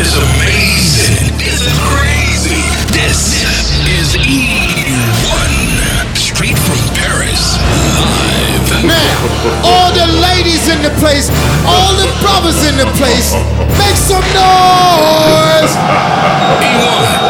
is amazing. This is crazy. This is E1. Straight from Paris. Live. Now, all the ladies in the place, all the brothers in the place, make some noise. E1,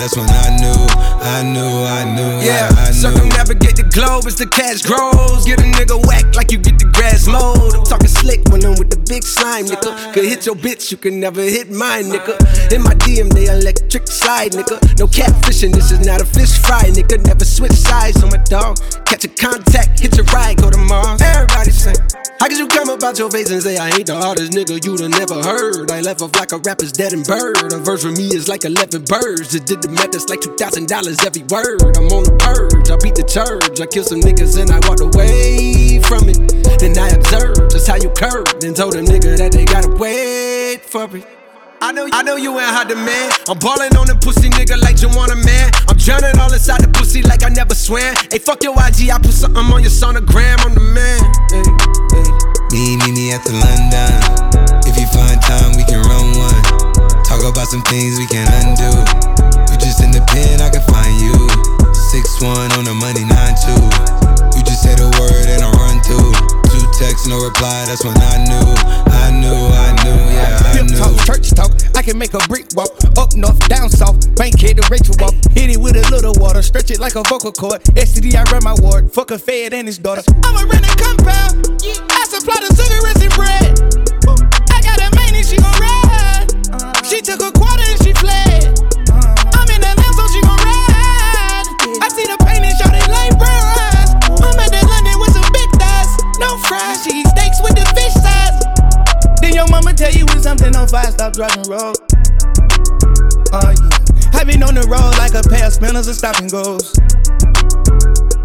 That's when I knew, I knew, I knew, Yeah, I, I knew. circumnavigate the globe as the cash grows. Get a nigga whack like you get the grass mowed. I'm talking slick when I'm with the big slime, nigga. Could hit your bitch, you can never hit mine, nigga. In my DM, they electric slide, nigga. No catfishing, this is not a fish fry, nigga. Never switch sides on my dog. Catch a contact, hit your ride, go to Mars. Everybody sing. How could you come about your face and say I ain't the hardest nigga you'd have never heard? I left off like a rapper's dead and bird. A verse for me is like 11 birds. Just did the math, it's like $2,000 every word. I'm on the purge, I beat the church. I killed some niggas and I walked away from it. Then I observed just how you curved and told a nigga that they gotta wait for it. I know, I know you ain't hot man. I'm ballin' on the pussy nigga like you want a man. I'm drowning all inside the pussy like I never swam. Hey, fuck your IG, I put something on your sonogram. I'm the man. Hey, hey. Me, meet me at the London. If you find time, we can run one. Talk about some things we can undo. You just in the pen, I can find you. Six one on the money, nine two. You just say the word Two texts, no reply. That's when I knew, I knew, I knew, yeah, I Hip talk, knew. church talk. I can make a brick walk. Up north, down south. Bankhead to Rachel walk. Hit it with a little water. Stretch it like a vocal cord. STD, I run my ward. Fuck a fed and his daughter. I'm a renting compound. I supply the cigarettes and bread. You something on fire, stop driving road. Oh yeah. I been on the road like a pair of spinners and stop and goes.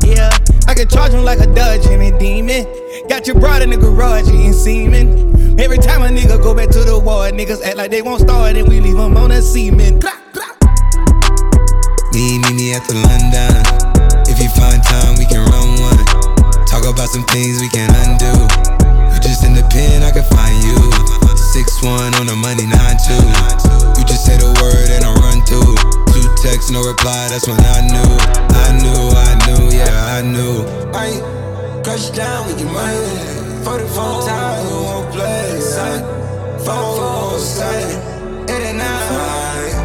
Yeah, I can charge him like a Dodge and a demon. Got your broad in the garage eating semen. Every time a nigga go back to the ward, niggas act like they won't start and we leave them on a semen. Me, meet me at the London. If you find time, we can run one. Talk about some things we can undo. You just in the pen, I can find you. Six one on the money, nine two. You just say the word and I run through. Two texts, no reply. That's when I knew, I knew, I knew, yeah, I knew. Right, crush down, we get money. 44 times, we won't play. Son. Phone, phone, say. It ain't now. I'm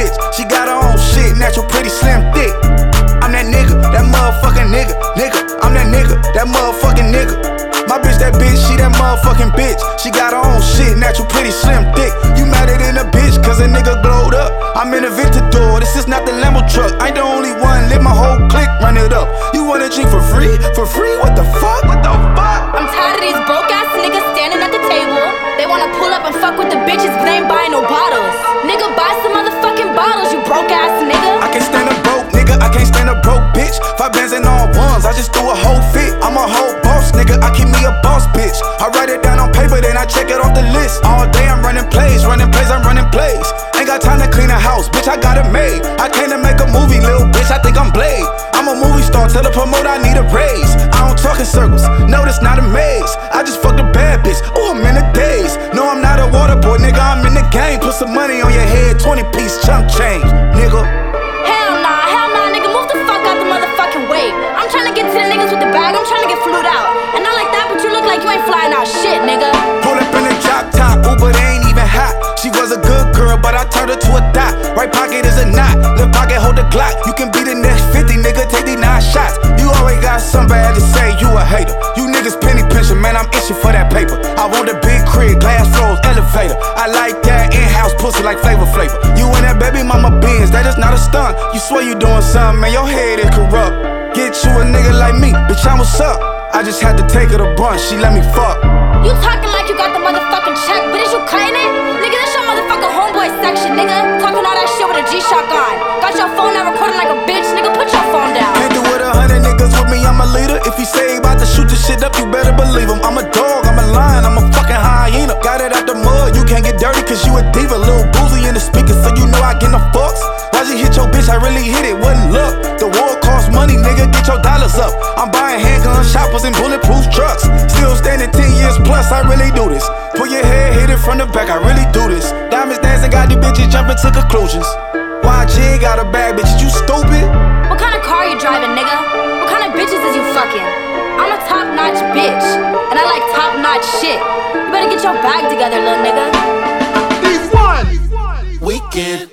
bitch. She got her own shit, natural, pretty, slim, thick. I'm that nigga, that motherfucking nigga, nigga. I'm that nigga, that motherfucking nigga. My bitch, that bitch, she that motherfucking bitch. She got her own shit, natural, pretty, slim, thick. You mad at in a bitch, cause a nigga glowed up. I'm in a Ventador, this is not the Lambo truck. I ain't the only one, let my whole clique run it up. You wanna drink for free? For free? What the fuck? Bitch, I got it made. I came to make a movie, little bitch, I think I'm Blade. I'm a movie star, tell the promoter I need a raise. I don't talk in circles, no, this not a maze. I just fucked a bad bitch, ooh, I'm in the days. No, I'm not a water boy, nigga, I'm in the game. Put some money on your head, 20 piece chunk change, nigga. In-house like flavor flavor. You and that baby mama beans, that is not a stunt. You swear you doing something, man, your head is corrupt. Get you a nigga like me, bitch, I'm what's up. I just had to take her to brunch, she let me fuck. You talking like you got the motherfucking check, but is you it? Nigga, this your motherfucking homeboy section, nigga. Talking all that shit with a G-Shock on. Got your phone out recording like a bitch, nigga. Put your phone down. Can't do with a hundred niggas with me, I'm a leader. If he say he about to shoot the shit up, you better believe him. I'm a dog, I'm a lion, I'm a fucking hyena. Got it can't get dirty cause you a diva. Little boozy in the speaker, so you know I get no fucks. Why'd you hit your bitch? I really hit it, wasn't luck. The war costs money, nigga, get your dollars up. I'm buying handguns, choppers, and bulletproof trucks. Still standing 10 years plus, I really do this. Pull your head, hit it from the back, I really do this. Diamonds dancing, got these bitches jumping to conclusions. YG got a bag, bitch, you stupid? What kind of car you driving, nigga? What kind of bitches is you fucking? I'm a top-notch bitch, and I like top-notch shit. You better get your bag together, little nigga. Weekend,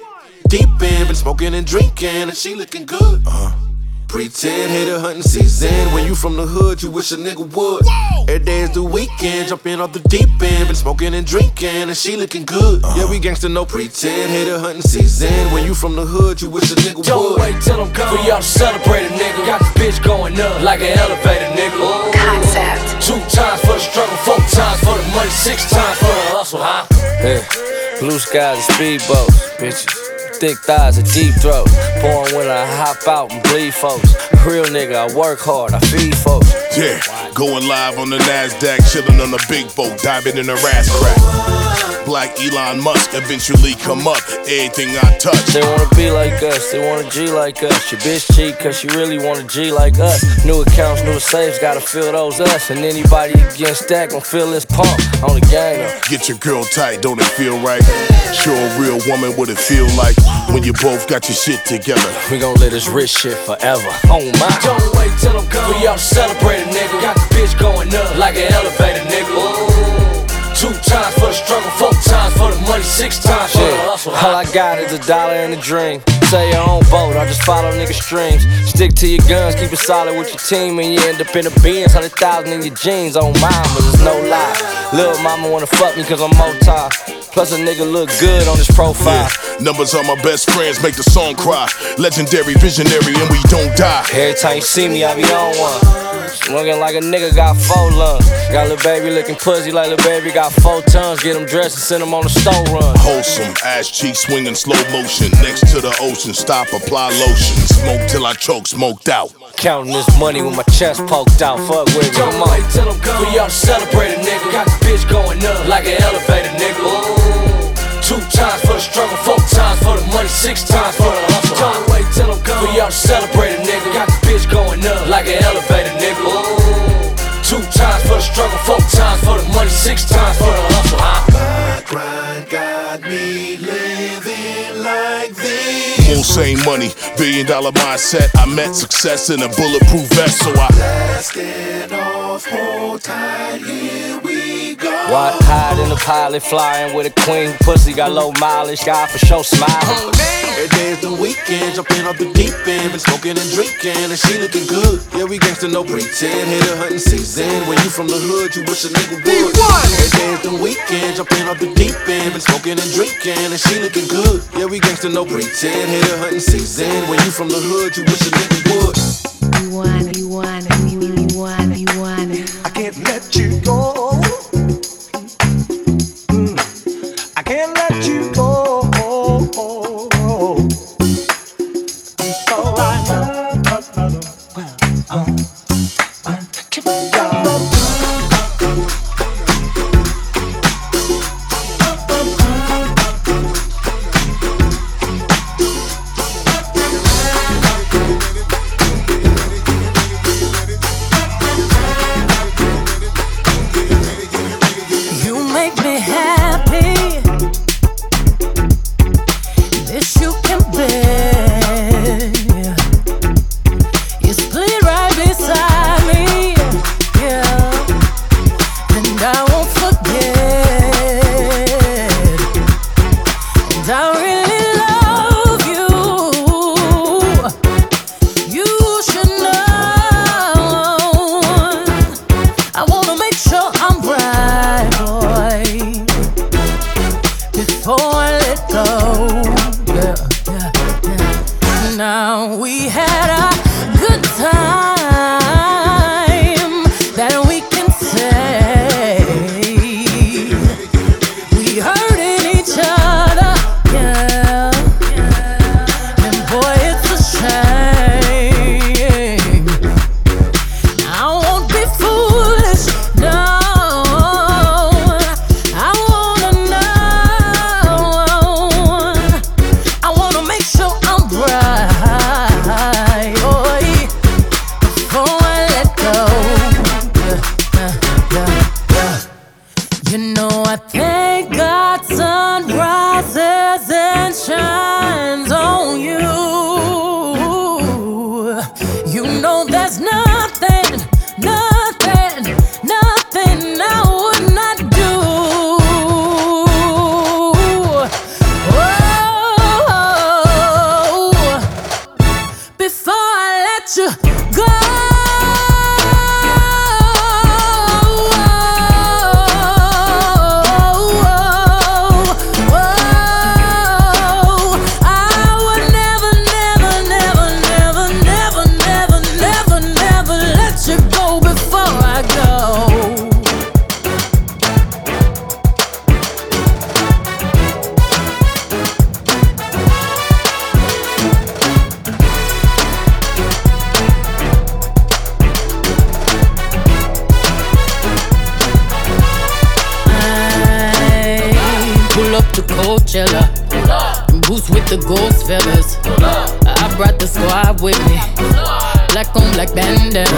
deep in, been smoking and drinking, and she looking good. Uh, pretend hater hunting season. When you from the hood, you wish a nigga would. Every day is the weekend, jumping off the deep end, been smoking and drinking, and she looking good. Uh-huh. Yeah, we gangsta no pretend hater hunting season. When you from the hood, you wish a nigga Don't would. wait till I'm gone for y'all to celebrate a nigga. Got this bitch going up like an elevator, nigga. Concept. Two times for the struggle, four times for the money, six times for the hustle, huh? Yeah. Blue skies and speedboats, bitches. Thick thighs and deep throats. Born when I hop out and bleed folks. Real nigga, I work hard, I feed folks. Yeah, going live on the NASDAQ, chilling on the big boat, diving in the ass crack. Black Elon Musk eventually come up, everything I touch. They wanna be like us, they wanna G like us. Your bitch cheat cause she really wanna G like us. New accounts, new saves, gotta fill those us. And anybody against that gon' feel this pump on the gang. though. Get your girl tight, don't it feel right? Show a real woman what it feel like when you both got your shit together. We gon' live this rich shit forever. Oh my. Don't wait till I'm gone for y'all to celebrate a nigga. Got the bitch going up like an elevator, nigga. Two times for the struggle, four times for the money, six times for the Shit, hustle. all I got is a dollar and a dream. Say your own boat, I just follow nigga streams. Stick to your guns, keep it solid with your team, and you end up in the bins. Hundred thousand in your jeans, on mama, there's no lie. Lil' mama wanna fuck me cause I'm more Plus a nigga look good on his profile. Yeah, numbers are my best friends make the song cry. Legendary, visionary, and we don't die. Every time you see me, I be on one. Looking like a nigga got four lungs. Got little baby looking pussy like little baby got four tons. Get him dressed and send him on the store run. Wholesome, ass cheek swinging slow motion. Next to the ocean, stop, apply lotion. Smoke till I choke, smoked out. Counting this money with my chest poked out. Fuck with me, Don't come on. wait till I'm gone for y'all to celebrate a nigga. Got this bitch going up like an elevator, nigga. Two times for the struggle, four times for the money, six times for the hustle. Don't wait till I'm gone for y'all to celebrate a nigga. Got this bitch going up like an elevator, nigga. Ooh. Two times for the struggle, four times for the money, six times for the hustle, huh? My grind got me living like this. Won't money, billion dollar mindset. I met success in a bulletproof vest, so I. Blasting off, hold tight, here we go. What? Hide in the pilot, flying with a queen. Pussy got low mileage, God for sure smiling. Every day is the weekend, jumping off the deep end, been smoking and drinking, and she looking good. Yeah, we gangsta no pretend, hater hunting season. When you from the hood, you wish a nigga would. Every day is the weekend, jumping off the deep end, been smoking and drinking, and she looking good. Yeah, we gangsta no pretend, hater hunting season. When you from the hood, you wish a nigga would. You want it, you want you want You Now. We had a good time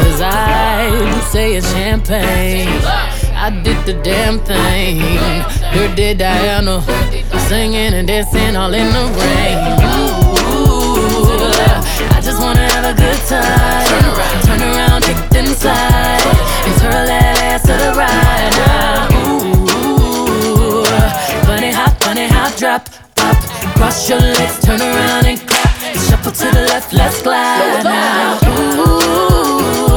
bandanas. I you say it's champagne. I did the damn thing. Dirty Diana. Singing and dancing all in the rain. Ooh, I just wanna have a good time. Turn around, kick inside. And twirl that ass to the right now. Ooh, bunny hop, bunny hop, drop, pop. Cross your legs, turn around and clap. Shuffle to the left, let's glide now. Ooh,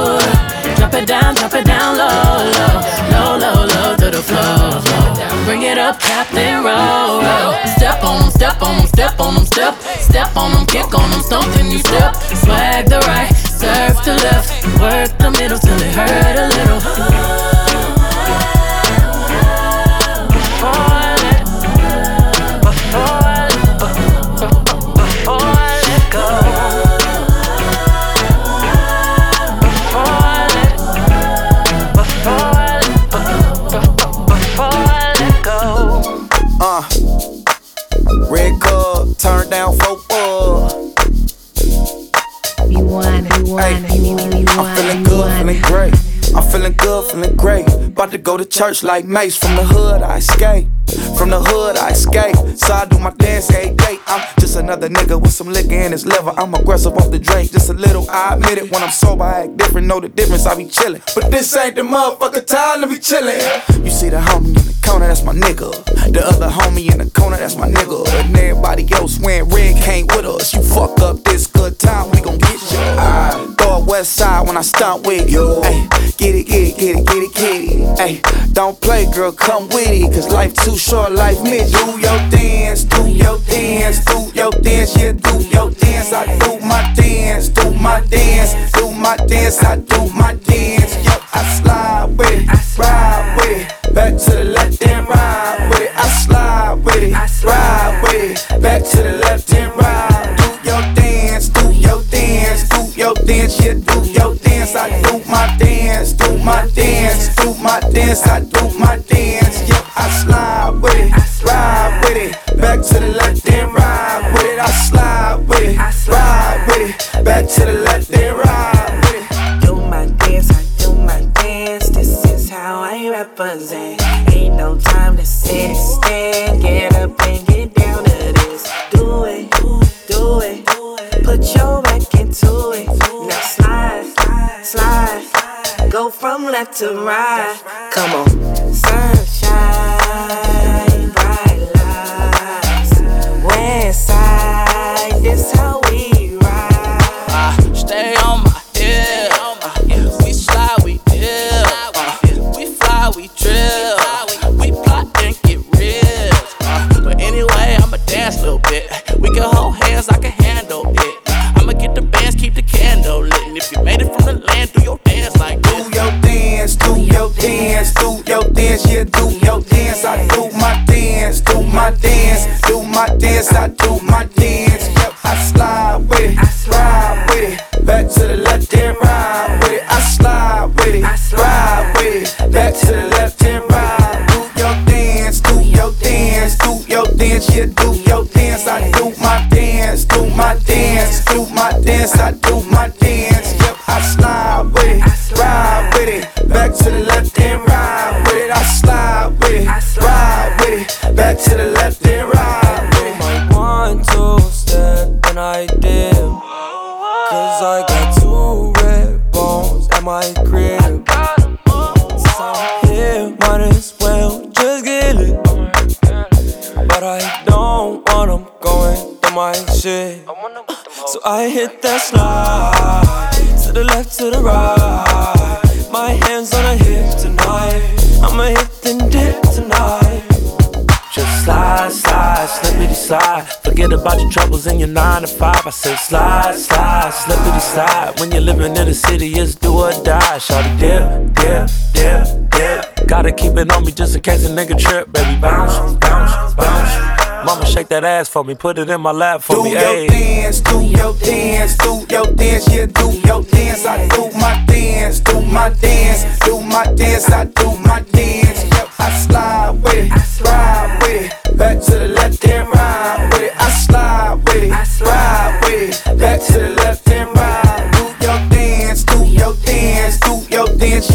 drop it down, drop it down low, low, low, low, low to the floor. Bring it up, tap then roll, roll. Step on them, step on them, step on them, step, step on them, kick on them, stomp and you step. Swag the right, serve the left, work the middle till it hurt a little. Go to church like Mace. From the hood, I escape. From the hood, I escape. So I do my dance every day. I'm just another nigga with some liquor in his liver. I'm aggressive off the drink, just a little. I admit it. When I'm sober, I act different. Know the difference, I be chillin'. But this ain't the motherfucker time to be chillin'. You see the homie in the corner, that's my nigga. The other homie in the corner, that's my nigga. And everybody else wearing red came with us. You fuck up this good time, we gon' get you. I a west side when I stomp with you. Ay, get it, get it, get it, get it, get it. Ay, don't play, girl, come with it. Cause life too short, life mid. Do your dance, do your dance, do your dance, yeah, do your dance. I do my dance, do my dance, do my dance, I do my dance. Yo, I slide with it, ride with it. Back to the left and ride with it. I slide with it, ride with it. Back to the left and ride. Do your dance, do your dance, do your dance, yeah, do your dance. I do my dance, my dance, do my dance, I do my dance. Yep, I slide with it, ride with it. Back to the left and ride with it. I slide with it, ride with it. Back to the left and ride with it. do my dance, I do my dance. This is how I represent. Ain't no time to sit and stand. Get Go from left to right. Come on. Sunshine, do your dance, do your dance, yeah, do your dance. I do my dance, do my dance, do my dance, I do my dance. Yep, I slide with it, ride with it, back to the left and ride with it. I slide with it, ride with it, back to the left and ride. Do your dance, do your dance, do your dance, yeah, do your dance. I do my dance, do my dance, do my dance, I do my back to the left and with my one, two step and I dip. Cause I got two red bones at my crib. So I'm here, might as well just get it. But I don't want them going through my shit. So I hit that slide to the left, to the right. My hands on the hip tonight. I'ma hit Forget about your troubles in your nine to five. I said slide, slide, slip to the slide. When you're living in the city, it's do or die. Shawty dip, dip, dip, dip. Gotta keep it on me just in case a nigga trip. Baby bounce, bounce, bounce. Mama shake that ass for me, put it in my lap for Do me. your ayy. dance, do your dance, do your dance, yeah, do your dance. I do my dance, do my dance, do my dance, I do my dance. Yep, I slide with it, ride with it, back to the left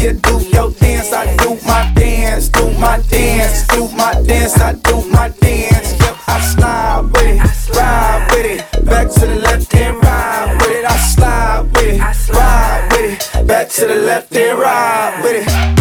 you do your dance, I do my dance, do my dance, do my dance, I do my dance. Yep, I slide with it, ride with it, back to the left and ride with it. I slide with it, ride with it, back to the left and ride with it.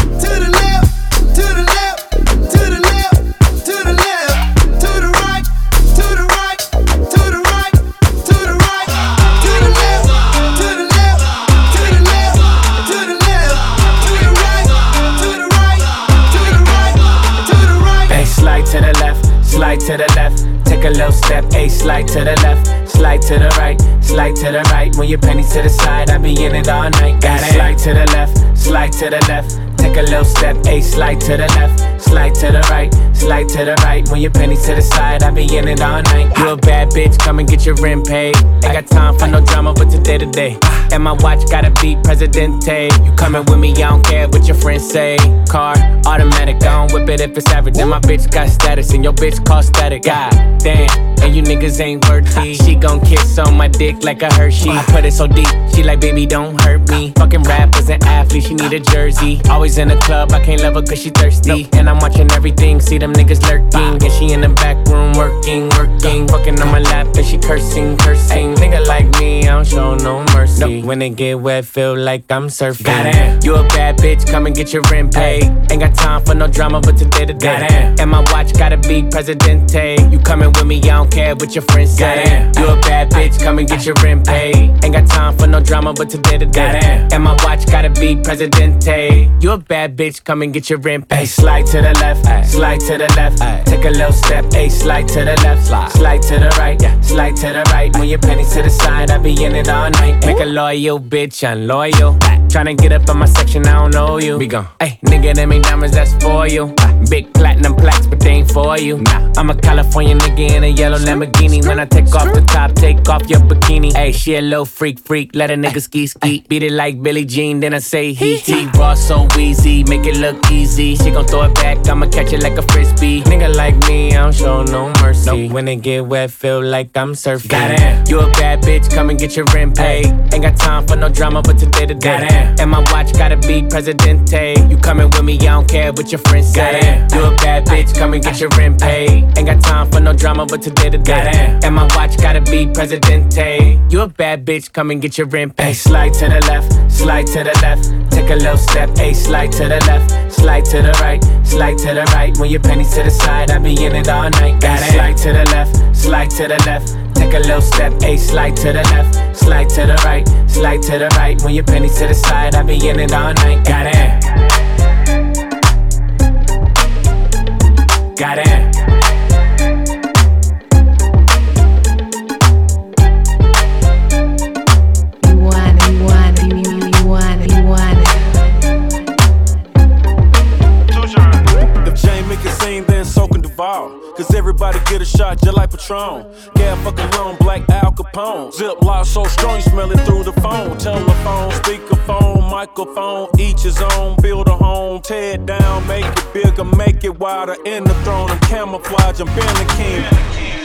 Slide to the left, slide to the right, slide to the right. When your penny to the side, I be in it all night. Got it. Slide to the left, slide to the left. Take a little step, a slide to the left, slide to the right, slide to the right. When your penny to the side, I be in it all night. You a bad bitch, come and get your rent paid. Ain't got time for no drama, but today to day. And my watch gotta be Presidente. You coming with me, I don't care what your friends say. Car, automatic, I don't whip it if it's average. Then my bitch got status, and your bitch cost static. God damn, and you niggas ain't worthy. She gon' kiss on my dick like a Hershey. I put it so deep, she like, baby, don't hurt me. Fucking rappers and athletes, she need a jersey. Always in the club, I can't love her cause she thirsty. And I'm watching everything, see them niggas lurking. And she in the back room working, working. Fucking on my lap, and she cursing, cursing. Nigga like me, I don't show no mercy. When it get wet, feel like I'm surfing. Goddamn. You a bad bitch, come and get your rent paid. Ain't got time for no drama, but today to day. And my watch gotta be Presidente. You coming with me, I don't care what your friends say. You a bad bitch, come and get your rent paid. Ain't got time for no drama, but today to day. And my watch gotta be Presidente. You bad bitch, come and get your rent paid. Slide to the left, slide to the left. Take a little step, hey, slide to the left, slide to the right, yeah, slide to the right. When your penny to the side, I be in it all night. Make a loyal bitch, unloyal. Tryna get up on my section, I don't know you. We gon' Hey, nigga, them ain't diamonds, that's for you. Ah. Big platinum plaques, but they ain't for you. Nah, I'm a California nigga in a yellow Lamborghini. When I take off the top, take off your bikini. Hey, she a little freak, freak. Let a nigga ski, ski. Beat it like Billie Jean, then I say he, he. Raw so easy, make it look easy. She gon' throw it back, I'ma catch it like a frisbee. Nigga like me, I don't show no mercy. When it get wet, feel like I'm surfing. Goddamn. You a bad bitch, come and get your rent paid. Ain't got time for no drama, but today to day. And my watch gotta be Presidente. You coming with me, I don't care what your friends say. You a bad bitch, come and get your rent paid. Ain't got time for no drama, but today to day. And my watch gotta be Presidente. You a bad bitch, come and get your rent paid. Slide to the left, slide to the left. Take a little step, a slide to the left, slide to the right, slide to the right. When your penny to the side, I be in it all night. Got it. Slide to the left, slide to the left. Take a little step, a slide to the left, slide to the right, slide to the right. When your penny to the side, I be in it all night. Got it. Got it. You want it, you want it, you, you, you want it, you want it. If make a scene, then so can Cause everybody get a shot just like Patron. Gas fucking wrong, black Al Capone. Zip lock so strong, you smell it through the phone. Telephone, speakerphone, microphone, each his own. Build a home, tear it down, make it bigger, make it wider. In the throne, I'm camouflage, I'm the King.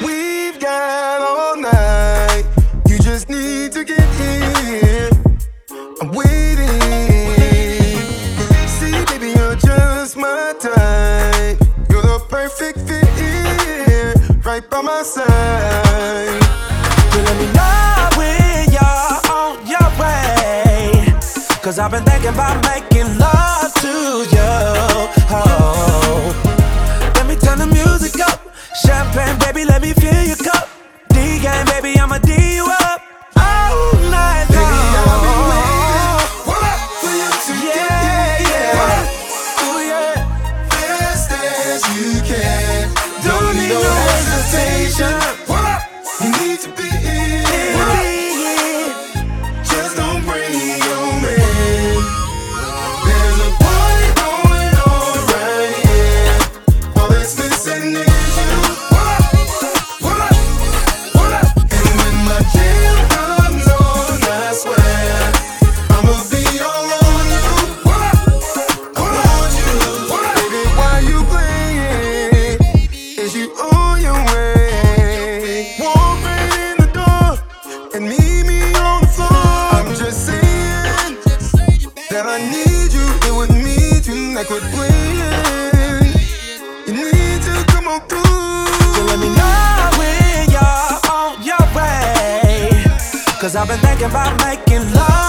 We've got all night. You just need to get here. I'm waiting. See, baby, you're just my type. You're the perfect fit here, right by my side. You let me know when you're on your way. Cause I've been thinking about making love to you. Oh. That I need you here with me tonight. Quit playing. You need to come on through. So let me know when you're on your way. Cause I've been thinking about making love.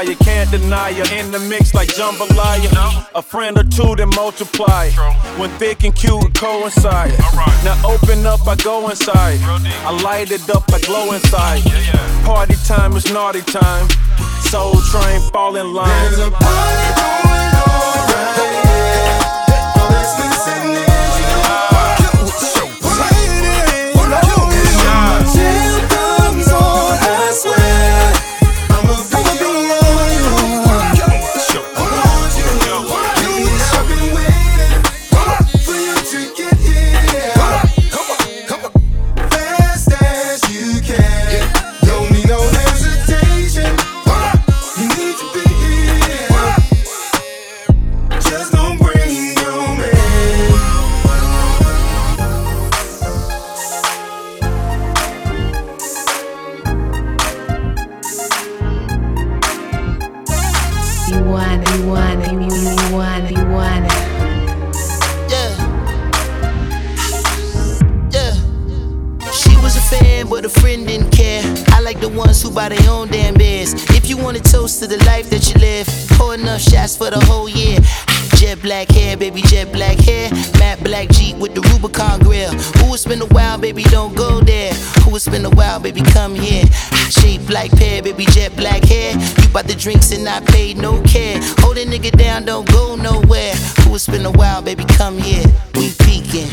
You can't deny you. In the mix like jambalaya. No. A friend or two then multiply. True. When thick and cute coincide. Now open up, I go inside. I light it up, I glow inside. Yeah, yeah. Party time is naughty time. Soul train, fall in line. no care. Hold a nigga down, don't go nowhere. Who has been a while, baby, come here. We peeking.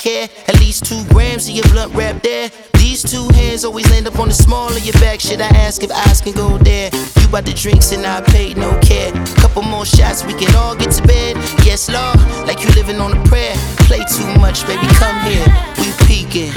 hair. At least two grams of your blunt wrapped there. These two hands always end up on the small of your back. Should I ask if eyes can go there? You bought the drinks and I paid no care. Couple more shots, we can all get to bed. Yes, Lord, like you living on a prayer. Play too much, baby, come here. We peeking.